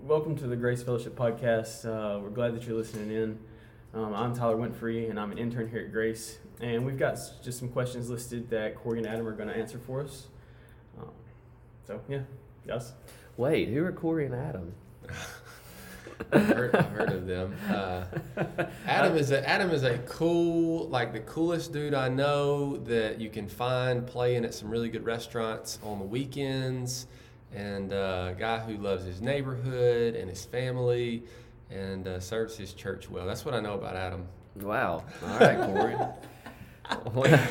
welcome to the Grace Fellowship Podcast. Uh, we're glad that you're listening in. Um, I'm Tyler Winfrey, and I'm an intern here at Grace. And we've got just some questions listed that Corey and Adam are going to answer for us. Um, so, yeah, yes. Wait, who are Corey and Adam? I've heard, I've heard of them. Uh, Adam is a, Adam is a cool, like the coolest dude I know that you can find playing at some really good restaurants on the weekends, and uh, a guy who loves his neighborhood and his family, and uh, serves his church well. That's what I know about Adam. Wow. All right, Corey. well,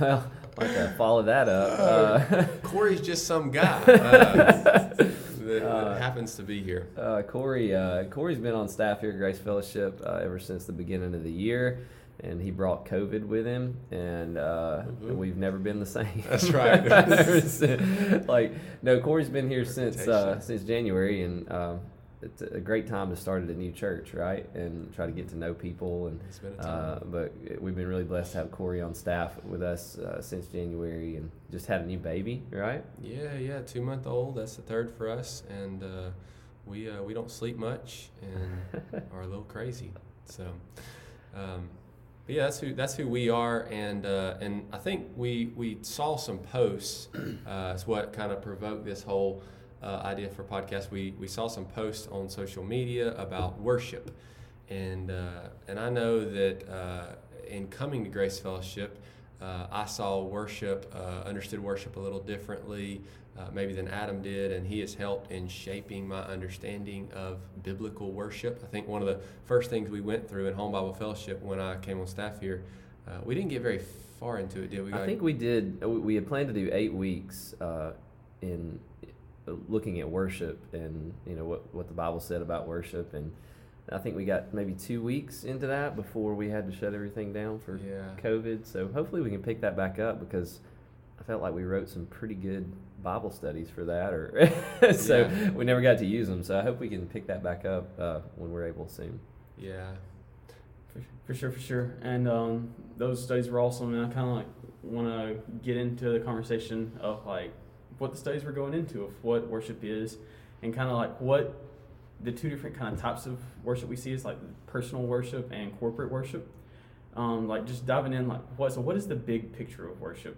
well, like to follow that up. Uh, Corey's just some guy uh, that, that happens to be here. uh, Corey, uh, Corey's been on staff here at Grace Fellowship uh, ever since the beginning of the year, and he brought COVID with him, and uh, Mhm. we've never been the same. That's right. Like, no, Corey's been here since uh, since January, and um, it's a great time to start at a new church, right? And try to get to know people and It's been a Uh, but we've been really blessed to have Corey on staff with us uh, since January and just had a new baby, right? Yeah, yeah, two month old. That's the third for us, and uh, we uh, we don't sleep much and are a little crazy. So, um, but yeah, that's who that's who we are, and uh, and I think we we saw some posts. Uh, is what kind of provoked this whole uh, idea for podcast. We we saw some posts on social media about worship, and uh, and I know that uh, in coming to Grace Fellowship. Uh, I saw worship, uh, understood worship a little differently, uh, maybe than Adam did, and he has helped in shaping my understanding of biblical worship. I think one of the first things we went through in Home Bible Fellowship when I came on staff here, uh, we didn't get very far into it, did we? I think we did. uh, we- had planned to do eight weeks uh, in uh, looking at worship and you know what what the Bible said about worship, and I think we got maybe two weeks into that before we had to shut everything down for yeah. COVID. So hopefully we can pick that back up because I felt like we wrote some pretty good Bible studies for that, or so Yeah. we never got to use them. So I hope we can pick that back up uh, when we're able soon. Yeah. For, for sure, for sure. And um, those studies were awesome, and I kind of like want to get into the conversation of like what the studies were going into of what worship is, and kind of like what the two different kind of types of worship we see is like personal worship and corporate worship. Um, like just diving in, like what so what is the big picture of worship?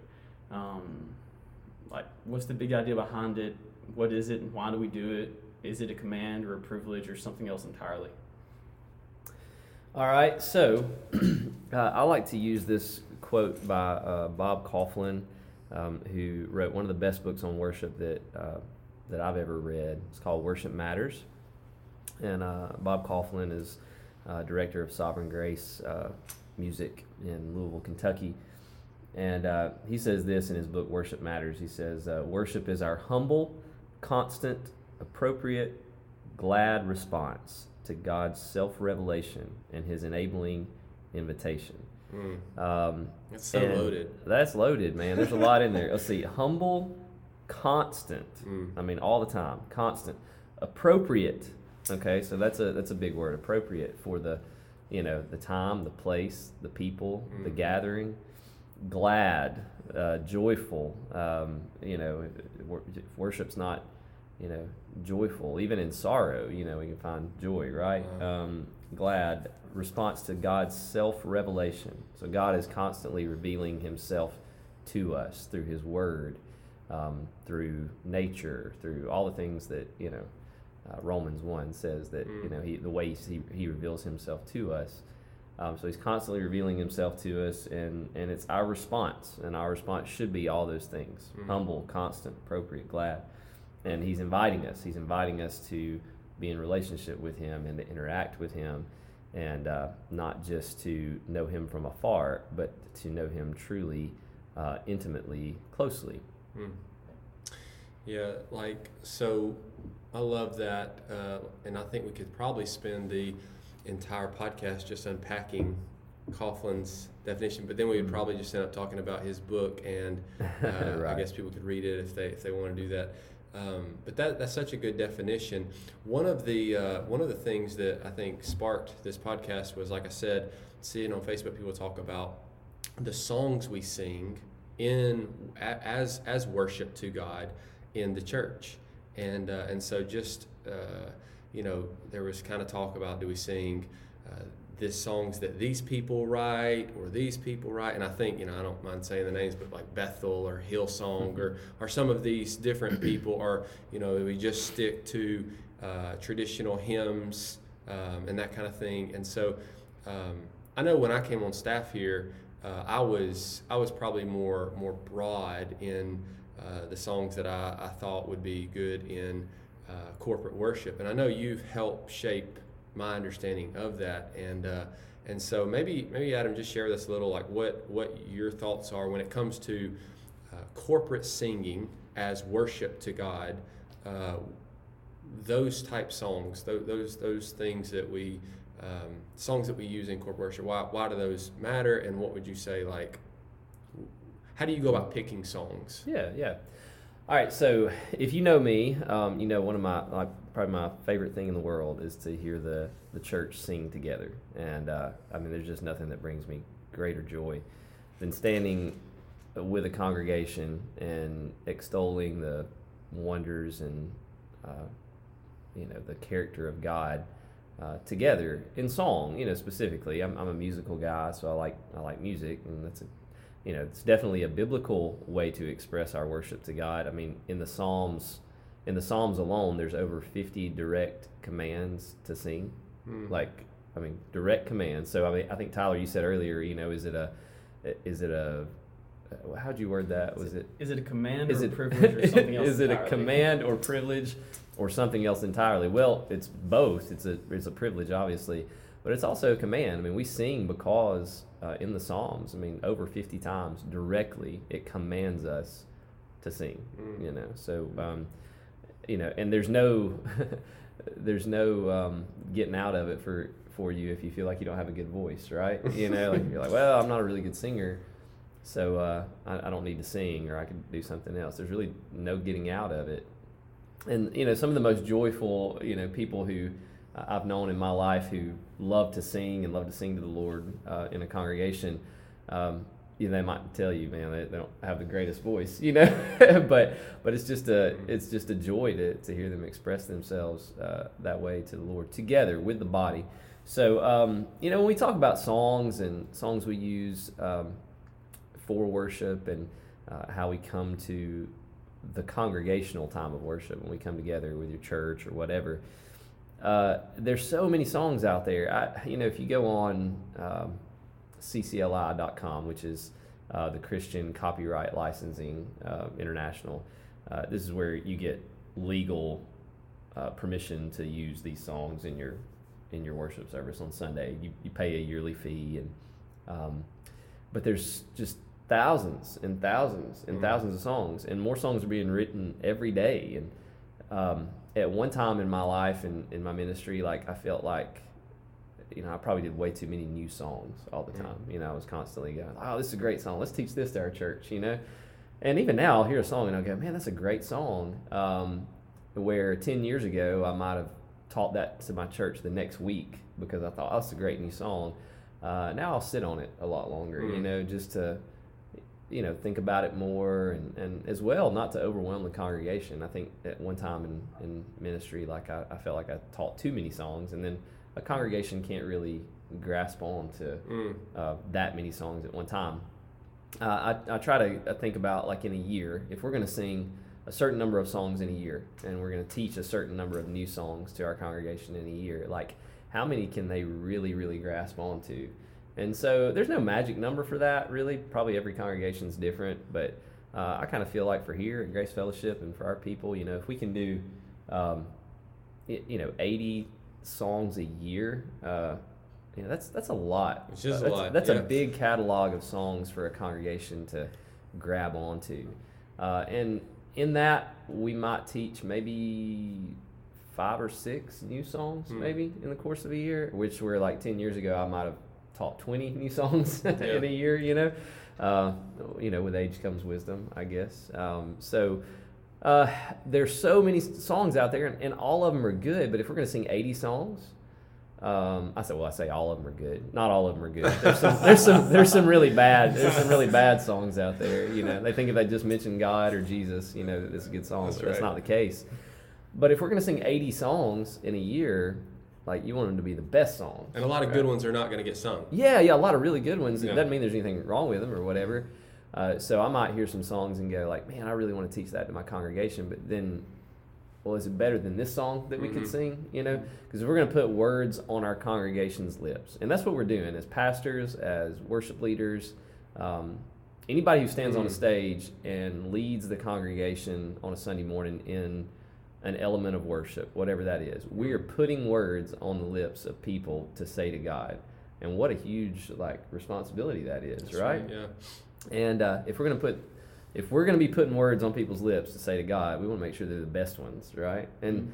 Um, like what's the big idea behind it? What is it, and why do we do it? Is it a command or a privilege or something else entirely? All right, so uh, I like to use this quote by uh, Bob Kauflin, um, who wrote one of the best books on worship that uh, that I've ever read. It's called Worship Matters, and uh, Bob Kauflin is uh, director of Sovereign Grace uh, Music in Louisville, Kentucky, and uh, he says this in his book Worship Matters. He says, uh, "Worship is our humble, constant, appropriate, glad response." To God's self revelation and his enabling invitation. Mm. Um, It's so loaded. That's loaded, man. There's a lot in there. Let's see. Humble, constant. Mm. I mean, all the time. Constant. Appropriate. Okay, so that's a that's a big word. Appropriate for the, you know, the time, the place, the people, the Mhm. gathering. Glad, uh, joyful. Um, you know, worship's not, you know, joyful. Even in sorrow, you know, we can find joy, right? Um, glad response to God's self revelation. So God is constantly revealing Himself to us through His Word, um, through nature, through all the things that you know. Uh, Romans one says that you Mm. know he the way he, he reveals Himself to us. Um, so He's constantly revealing Himself to us, and and it's our response, and our response should be all those things: Mhm. humble, constant, appropriate, glad. And He's inviting us. He's inviting us to be in relationship with Him and to interact with Him and uh, not just to know him from afar, but to know him truly, uh, intimately, closely. Hmm. Yeah, like so. I love that, uh, and I think we could probably spend the entire podcast just unpacking Kauflin's definition. But then we would Mhm. probably just end up talking about his book, and uh, I guess people could read it if they if they want to do that. Um, but that that's such a good definition. One of the uh, one of the things that I think sparked this podcast was, like I said, seeing on Facebook people talk about the songs we sing in as as worship to God in the church, and uh, and so just uh, you know, there was kind of talk about do we sing uh, this songs that these people write or these people write, and I think you know I don't mind saying the names, but like Bethel or Hillsong or or some of these different people, or you know we just stick to uh, traditional hymns um, and that kind of thing, and so. Um, I know when I came on staff here, uh, I was I was probably more more broad in uh, the songs that I, I, thought would be good in uh, corporate worship, and I know you've helped shape my understanding of that, and uh, and so maybe maybe Adam just share with us a little like what what your thoughts are when it comes to uh, corporate singing as worship to God. Uh, those type songs, those, those those things that we um, songs that we use in corporate worship. Why, why do those matter? And what would you say, like, how do you go about picking songs? Yeah, yeah. All right, so if you know me, um, you know one of my like probably my favorite thing in the world is to hear the the church sing together, and uh, I mean there's just nothing that brings me greater joy than standing with a congregation and extolling the wonders and uh, you know the character of God uh, together in song. You know, specifically, I'm, I'm a musical guy, so I like I like music, and that's a you know it's definitely a biblical way to express our worship to God. I mean, in the Psalms, in the Psalms alone, there's over 50 direct commands to sing. Mm. Like, I mean, direct commands. So I mean, I think Tyler, you said earlier, you know, is it a is it a how'd you word that? Was it is it a command is or it, privilege or something else? is it a command or privilege or something else entirely? Well, it's both. It's a it's a privilege, obviously, but it's also a command. I mean, we sing because uh, in the Psalms, I mean, over fifty times directly, it commands us to sing. Mm. You know, so um, you know, and there's no there's no um, getting out of it for for you if you feel like you don't have a good voice, right? You know, like you're like, well, I'm not a really good singer so uh, I, I, don't need to sing or I could do something else. There's really no getting out of it. And you know, some of the most joyful you know people who I've known in my life who love to sing and love to sing to the Lord uh, in a congregation. Um, you know, they might tell you, man, they, they don't have the greatest voice, you know, but but it's just a it's just a joy to, to hear them express themselves uh, that way to the Lord together with the body. So um, you know, when we talk about songs and songs we use. Um, for worship and uh, how we come to the congregational time of worship when we come together with your church or whatever. Uh, there's so many songs out there. I, you know, if you go on um, ccli.com, which is uh, the Christian Copyright Licensing uh, International, uh, this is where you get legal uh, permission to use these songs in your in your worship service on Sunday. You, you pay a yearly fee, and um, but there's just thousands and thousands and mm-hmm. thousands of songs, and more songs are being written every day. And um, at one time in my life and in my ministry, like I felt like, you know, I probably did way too many new songs all the mm. time. You know, I was constantly going, "Oh, this is a great song. Let's teach this to our church." You know, and even now I'll hear a song and I'll go, "Man, that's a great song." Um, where ten years ago I might have taught that to my church the next week because I thought, "Oh, that's a great new song." Uh, now I'll sit on it a lot longer, mm-hmm. you know, just to you know think about it more and, and as well not to overwhelm the congregation. I think at one time in, in ministry like I, I felt like i taught too many songs and then a congregation can't really grasp on to mm. uh, that many songs at one time. Uh, I, I try to think about like in a year if we're going to sing a certain number of songs in a year and we're going to teach a certain number of new songs to our congregation in a year like how many can they really really grasp onto and so there's no magic number for that, really. Probably every congregation is different, but uh, I kind of feel like for here at Grace Fellowship and for our people, you know, if we can do, um, you know, 80 songs a year, uh, you know, that's that's a lot. It's just uh, that's, a lot. That's yeah. a big catalog of songs for a congregation to grab onto, uh, and in that we might teach maybe five or six new songs, hmm. maybe in the course of a year. Which were like ten years ago, I might have taught 20 new songs yeah. in a year, you know. Uh, you know, with age comes wisdom, I guess. Um, so uh, there's so many songs out there, and, and, all of them are good. But if we're going to sing 80 songs, um, I said, well, I say all of them are good. Not all of them are good. There's some, there's some, there's some really bad, there's some really bad songs out there. You know, they think if they just mention God or Jesus, you know, that it's a good song. That's, but right. that's not the case. But if we're gonna sing 80 songs in a year, like you want them to be the best songs. And a lot of good ones are not going to get sung. Yeah, yeah, a lot of really good ones. It doesn't mean there's anything wrong with them or whatever. Uh, so I might hear some songs and go like, man, I really want to teach that to my congregation. But then, well, is it better than this song that we could Mhm. sing? You know, because we're going to put words on our congregation's lips, and that's what we're doing as pastors, as worship leaders. Um, anybody who stands on a Mhm. stage and leads the congregation on a Sunday morning in an element of worship, whatever that is. We are putting words on the lips of people to say to God. And what a huge like responsibility that is, That's right? Yeah. And uh, if we're gonna put, if we're gonna be putting words on people's lips to say to God, we want to make sure they're the best ones, right? And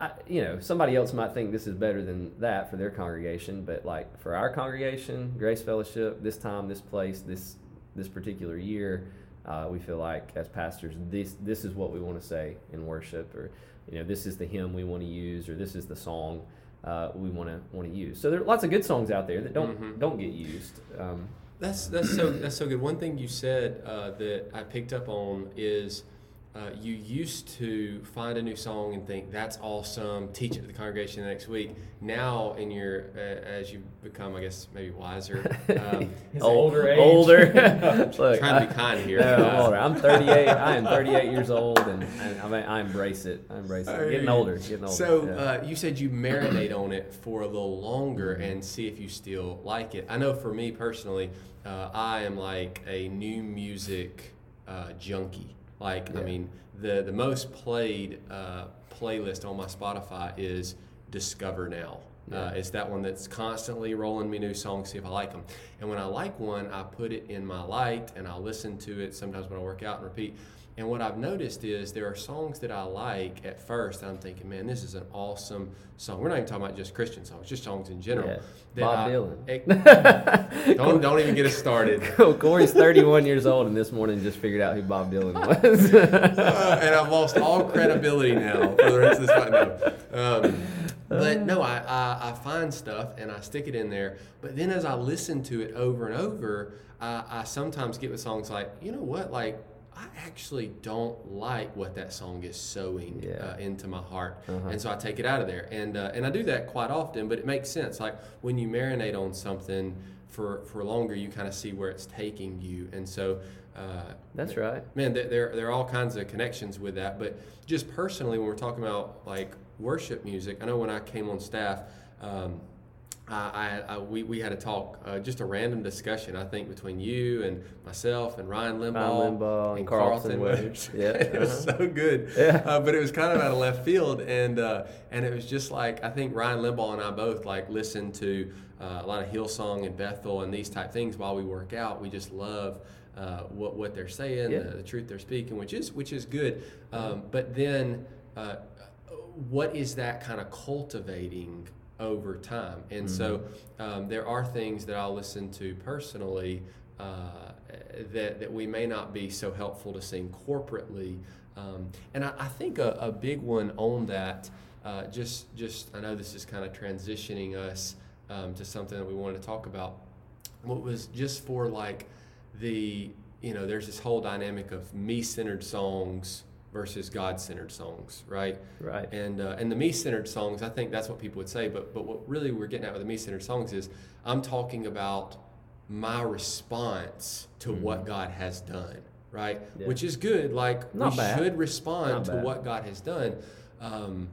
I, you know, somebody else might think this is better than that for their congregation, but like for our congregation, Grace Fellowship, this time, this place, this this particular year, uh, we feel like as pastors, this this is what we want to say in worship, or you know, this is the hymn we want to use, or this is the song uh, we want to want to use. So there are lots of good songs out there that don't Mhm. don't get used. Um, That's that's so that's so good. One thing you said uh, that I picked up on is uh, you used to find a new song and think that's awesome. Teach it to the congregation the next week. Now, in your uh, as you become, I guess maybe wiser. Um, older age. older. Look, trying to be kind here. No, I'm older. I'm 38. I am 38 years old, and, and I, mean, I embrace it. I embrace it. Getting older. Getting older. So yeah. uh, you said you marinate on it for a little longer and see if you still like it. I know for me personally, uh, I am like a new music uh, junkie. Like I mean, the the most played uh, playlist on my Spotify is Discover Now. Uh, it's that one that's constantly rolling me new songs, see if I like them. And when I like one, I put it in my light and I'll listen to it sometimes when I work out and repeat. And what I've noticed is there are songs that I like at first. I'm thinking, man, this is an awesome song. We're not even talking about just Christian songs, just songs in general. Yeah. that Bob I- Dylan. Don't don't even get us started. Corey's 31 years old, and this morning just figured out who Bob Dylan was. Uh, and I've lost all credibility now for the rest of this fight. No. Um, but no, I, I, I find stuff and I stick it in there. But then as I listen to it over and over, I, I sometimes get with songs like, you know what, like I actually don't like what that song is sowing Yeah. uh, into my heart, Uh-huh. and so I take it out of there. And uh, and I do that quite often, but it makes sense. Like when you marinate on something for for longer, you kind of see where it's taking you, and so. Uh, That's right. man there, there, there are all kinds of connections with that but just personally when we're talking about like worship music i know when i came on staff um, I, I, we, we had a talk uh, just a random discussion i think between you and myself and ryan limbaugh, Ryan Limbaugh and Carlton Withers. Yeah, it was uh-huh. so good Yeah. uh, but it was kind of out of left field and uh, and it was just like i think ryan limbaugh and i both like listened to uh, a lot of hillsong and bethel and these type things while we work out we just love uh, what what they're saying, Yeah. the, the truth they're speaking, which is which is good. Um, but then, uh, what is that kind of cultivating over time? And so, um, there are things that I'll listen to personally uh, that that we may not be so helpful to sing corporately. Um, and I, I think a, a big one on that, uh, just just I know this is kind of transitioning us um, to something that we wanted to talk about. What was just for like the you know there's this whole dynamic of me-centered songs versus God-centered songs, right? Right. And uh, and the me-centered songs, I think that's what people would say. But but what really we're getting at with the me-centered songs is I'm talking about my response to what God has done, right? Yeah. Which is good. Like Not we bad. should respond Not to bad. what God has done. Um,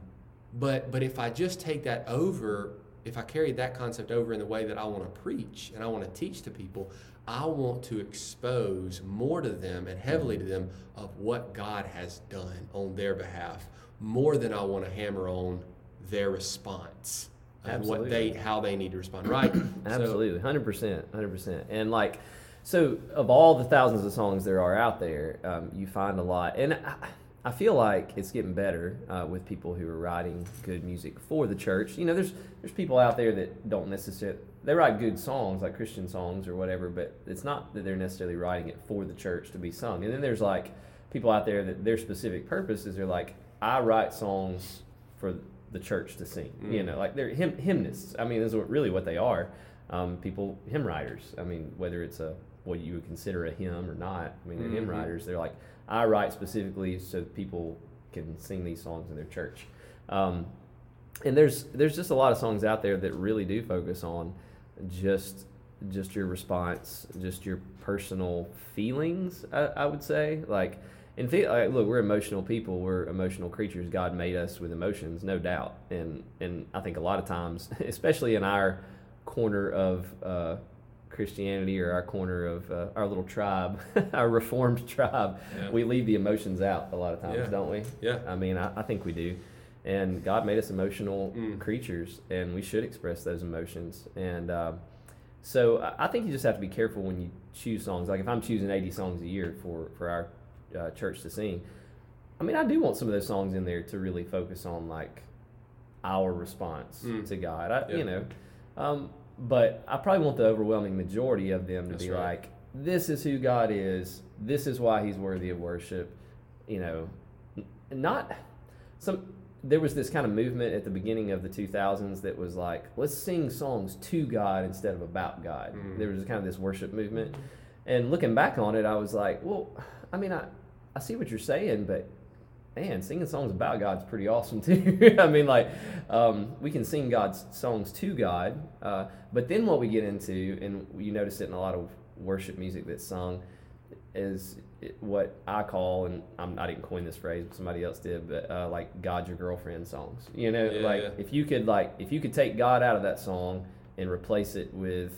but but if I just take that over, if I carry that concept over in the way that I want to preach and I want to teach to people, I want to expose more to them and heavily to them of what God has done on their behalf, more than I want to hammer on their response and what they how they need to respond. Right? Absolutely, hundred percent, hundred percent. And like, so of all the thousands of songs there are out there, um, you find a lot, and I, I feel like it's getting better uh, with people who are writing good music for the church. You know, there's there's people out there that don't necessarily they write good songs like Christian songs or whatever, but it's not that they're necessarily writing it for the church to be sung. And then there's like people out there that their specific purpose is they're like, I write songs for the church to sing. You Mm. know, like they're hymn, hymnists. I mean, that's what, really what they are. Um, people, hymn writers. I mean, whether it's a what you would consider a hymn or not. I mean, they're hymn Mhm. writers. They're like, I write specifically so people can sing these songs in their church. Um, and there's there's just a lot of songs out there that really do focus on just just your response, just your personal feelings. I, I would say like. And feel, like, look, we're emotional people. We're emotional creatures. God made us with emotions, no doubt. And and I think a lot of times, especially in our corner of uh, Christianity or our corner of uh, our little tribe, our Reformed tribe, Yeah. we leave the emotions out a lot of times, Yeah. don't we? Yeah. I mean, I, I think we do. And God made us emotional Mm. creatures, and we should express those emotions. And um, so I- I think you just have to be careful when you choose songs. Like if I'm choosing 80 songs a year for, for our uh, church to sing, I mean, I do want some of those songs in there to really focus on like our response Mm. to God. I, Yeah. You know, um, but I probably want the overwhelming majority of them to That's be right. like, this is who God is. This is why He's worthy of worship. You know, not some. There was this kind of movement at the beginning of the 2000s that was like, let's sing songs to God instead of about God. Mm. There was kind of this worship movement. And looking back on it, I was like, well, I mean, I, I see what you're saying, but man, singing songs about God's pretty awesome too. I mean, like, um, we can sing God's songs to God, uh, but then what we get into, and you notice it in a lot of worship music that's sung, is what I call, and I'm, I didn't coin this phrase, but somebody else did, but uh, like God's your girlfriend songs. You know, Yeah, like yeah. if you could like if you could take God out of that song and replace it with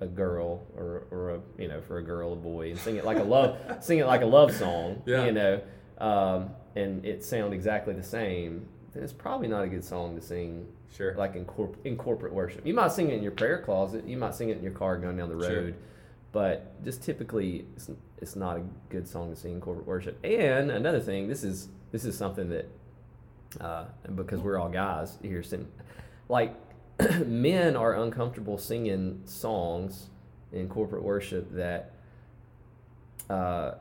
a girl or, or a you know for a girl a boy and sing it like a love sing it like a love song Yeah. you know um, and it sound exactly the same then it's probably not a good song to sing Sure. like in, corp- in corporate worship you might sing it in your prayer closet you might sing it in your car going down the Sure. road but just typically it's, it's not a good song to sing in corporate worship and another thing this is this is something that uh, because we're all guys here sitting like men are uncomfortable singing songs in corporate worship that uh,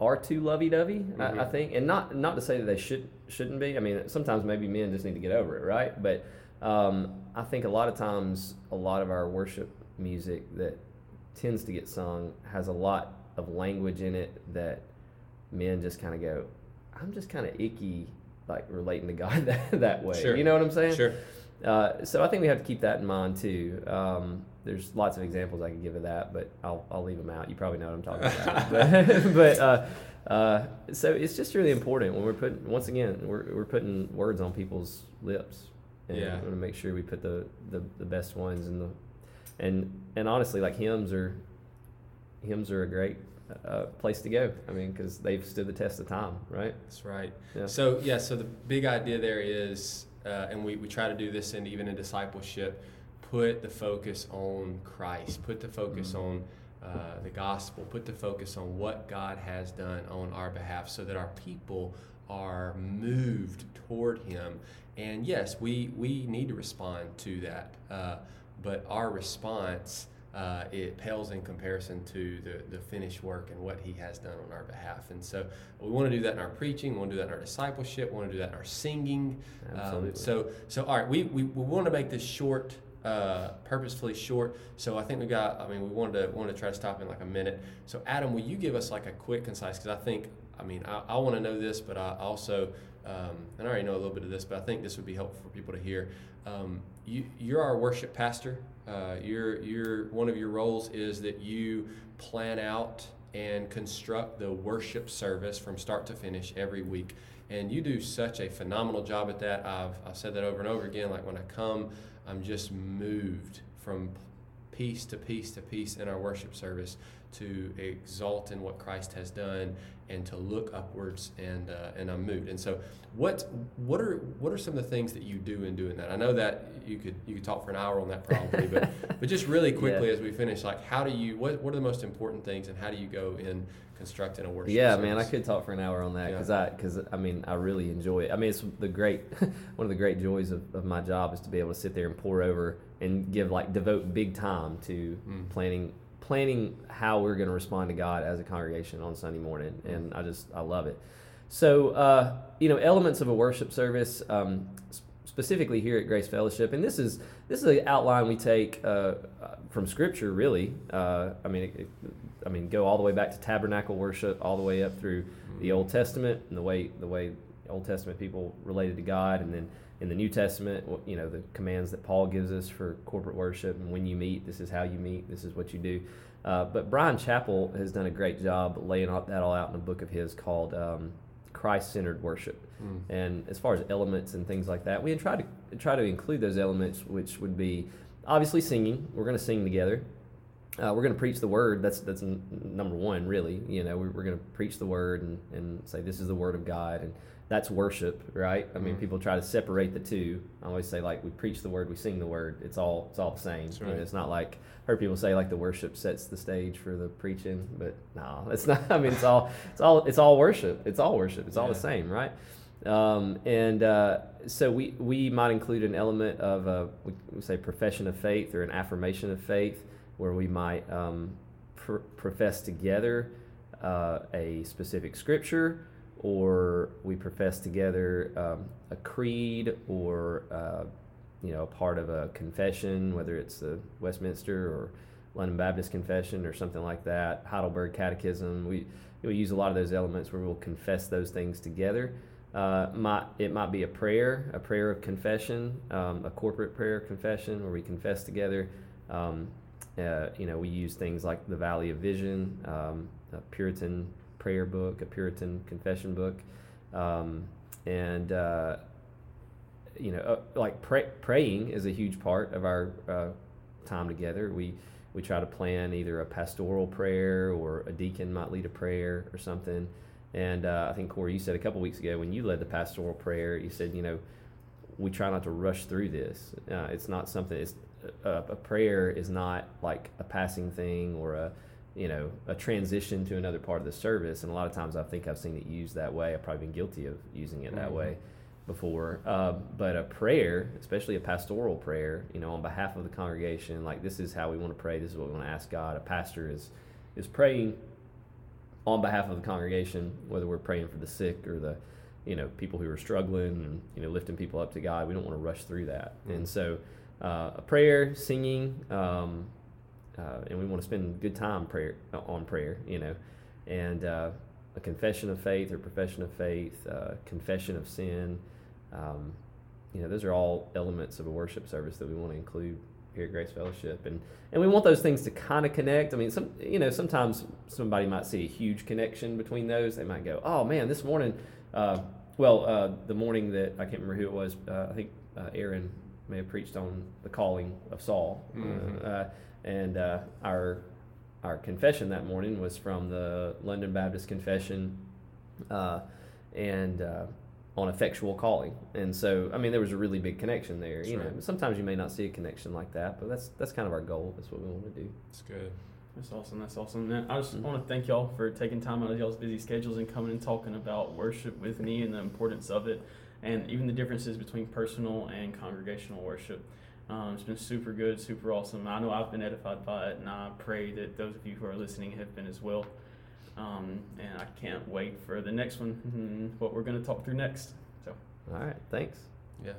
are too lovey-dovey. I, I Mhm. think, and not not to say that they should shouldn't be. I mean, sometimes maybe men just need to get over it, right? But um, I think a lot of times, a lot of our worship music that tends to get sung has a lot of language in it that men just kind of go, "I'm just kind of icky." Like relating to God that, that way, Sure. you know what I'm saying? Sure. Uh, so I think we have to keep that in mind too. Um, there's lots of examples I could give of that, but I'll, I'll leave them out. You probably know what I'm talking about. but but uh, uh, so it's just really important when we're putting once again we're, we're putting words on people's lips, and Yeah. we want to make sure we put the, the, the best ones in the and and honestly like hymns are hymns are a great uh, place to go. I mean because they've stood the test of time, right? That's right. Yeah. So yeah, so the big idea there is, uh, and we, we try to do this in even in discipleship, put the focus on Christ, put the focus Mm-hmm. on uh, the gospel, put the focus on what God has done on our behalf, so that our people are moved toward Him. And yes, we we need to respond to that, uh, but our response. Uh, it pales in comparison to the, the finished work and what he has done on our behalf. And so we want to do that in our preaching, we want to do that in our discipleship, we want to do that in our singing. Um, Absolutely. so, so all right, we, we, we want to make this short, uh, purposefully short. So I think we got, I mean, we wanted to, wanted to try to stop in like a minute. So Adam, will you give us like a quick, concise, because I think, I mean, I, I want to know this, but I also, um, and I already know a little bit of this, but I think this would be helpful for people to hear. Um, you, you're our worship pastor. Uh, your, your, one of your roles is that you plan out and construct the worship service from start to finish every week. And you do such a phenomenal job at that. I've, I've said that over and over again. Like when I come, I'm just moved from piece to piece to piece in our worship service to exalt in what Christ has done and to look upwards and uh, and I'm moved. And so what what are what are some of the things that you do in doing that? I know that you could you could talk for an hour on that probably, but but just really quickly Yeah. as we finish, like how do you what what are the most important things and how do you go in constructing a worship? Yeah, man, I could talk for an hour on that Yeah. because I because I mean I really enjoy it. I mean it's the great one of the great joys of, of my job is to be able to sit there and pour over and give like devote big time to Mm. planning planning how we're going to respond to God as a congregation on Sunday morning, and I just I love it. So uh, you know elements of a worship service. Um, Specifically here at Grace Fellowship, and this is this is an outline we take uh, uh, from Scripture. Really, uh, I mean, it, I mean, go all the way back to tabernacle worship, all the way up through the Old Testament and the way the way Old Testament people related to God, and then in the New Testament, you know, the commands that Paul gives us for corporate worship, and when you meet, this is how you meet, this is what you do. Uh, but Bryan Chapell has done a great job laying out, that all out in a book of his called um, Christ-centered worship. Mm. And as far as elements and things like that, we try to try to include those elements, which would be obviously singing. We're going to sing together. Uh, we're going to preach the word. That's that's n- number one, really. You know, we're, we're going to preach the word and, and say this is the word of God, and that's worship, right? I mean, Mhm. people try to separate the two. I always say like we preach the word, we sing the word. It's all it's all the same. That's You know, it's not like I heard people say like the worship sets the stage for the preaching, but no, it's not. I mean, it's all it's all it's all worship. It's all worship. It's all the same, right? Um, and uh, so we, we might include an element of a, we, we say profession of faith or an affirmation of faith, where we might um, pr- profess together uh, a specific scripture, or we profess together um, a creed, or uh, you know a part of a confession, whether it's the Westminster or London Baptist Confession or something like that, Heidelberg Catechism. We we use a lot of those elements where we'll confess those things together. Uh, might it might be a prayer, a prayer of confession, um, a corporate prayer of confession where we confess together. Um, uh, you know, we use things like the Valley of Vision, um, Puritan prayer book, a Puritan confession book, um, and uh, you know, uh, like pray, praying is a huge part of our uh, time together. We we try to plan either a pastoral prayer or a deacon might lead a prayer or something. And uh, I think Corey, you said a couple weeks ago when you led the pastoral prayer, you said, you know, we try not to rush through this. Uh, it's not something. It's a, a prayer is not like a passing thing or a you know a transition to another part of the service. And a lot of times I think I've seen it used that way. I've probably been guilty of using it that Mhm. way before. Uh, but a prayer, especially a pastoral prayer, you know, on behalf of the congregation, like this is how we want to pray. This is what we want to ask God. A pastor is is praying on behalf of the congregation, whether we're praying for the sick or the you know people who are struggling and you know lifting people up to God. We don't want to rush through that. Mm. And so uh, a prayer, singing, um, uh, and we want to spend good time prayer on prayer. You know, and uh, a confession of faith or profession of faith, uh, confession of sin. Um, you know, those are all elements of a worship service that we want to include here at Grace Fellowship, and and we want those things to kind of connect. I mean, some you know sometimes somebody might see a huge connection between those. They might go, "Oh man, this morning." Uh, well, uh, the morning that I can't remember who it was. Uh, I think uh, Aaron may have preached on the calling of Saul, Mhm. uh, and uh, our our confession that morning was from the London Baptist Confession, uh, and uh, on effectual calling. And so, I mean, there was a really big connection there. That's you know, sometimes you may not see a connection like that, but that's that's kind of our goal. That's what we want to do. That's good. That's awesome. That's awesome. And I just Mhm. want to thank y'all for taking time out of y'all's busy schedules and coming and talking about worship with me and the importance of it, and even the differences between personal and congregational worship. Um, it's been super good, super awesome. I know I've been edified by it, and I pray that those of you who are listening have been as well. Um, and I can't wait for the next one, what we're going to talk through next. So, All right, thanks. Yeah.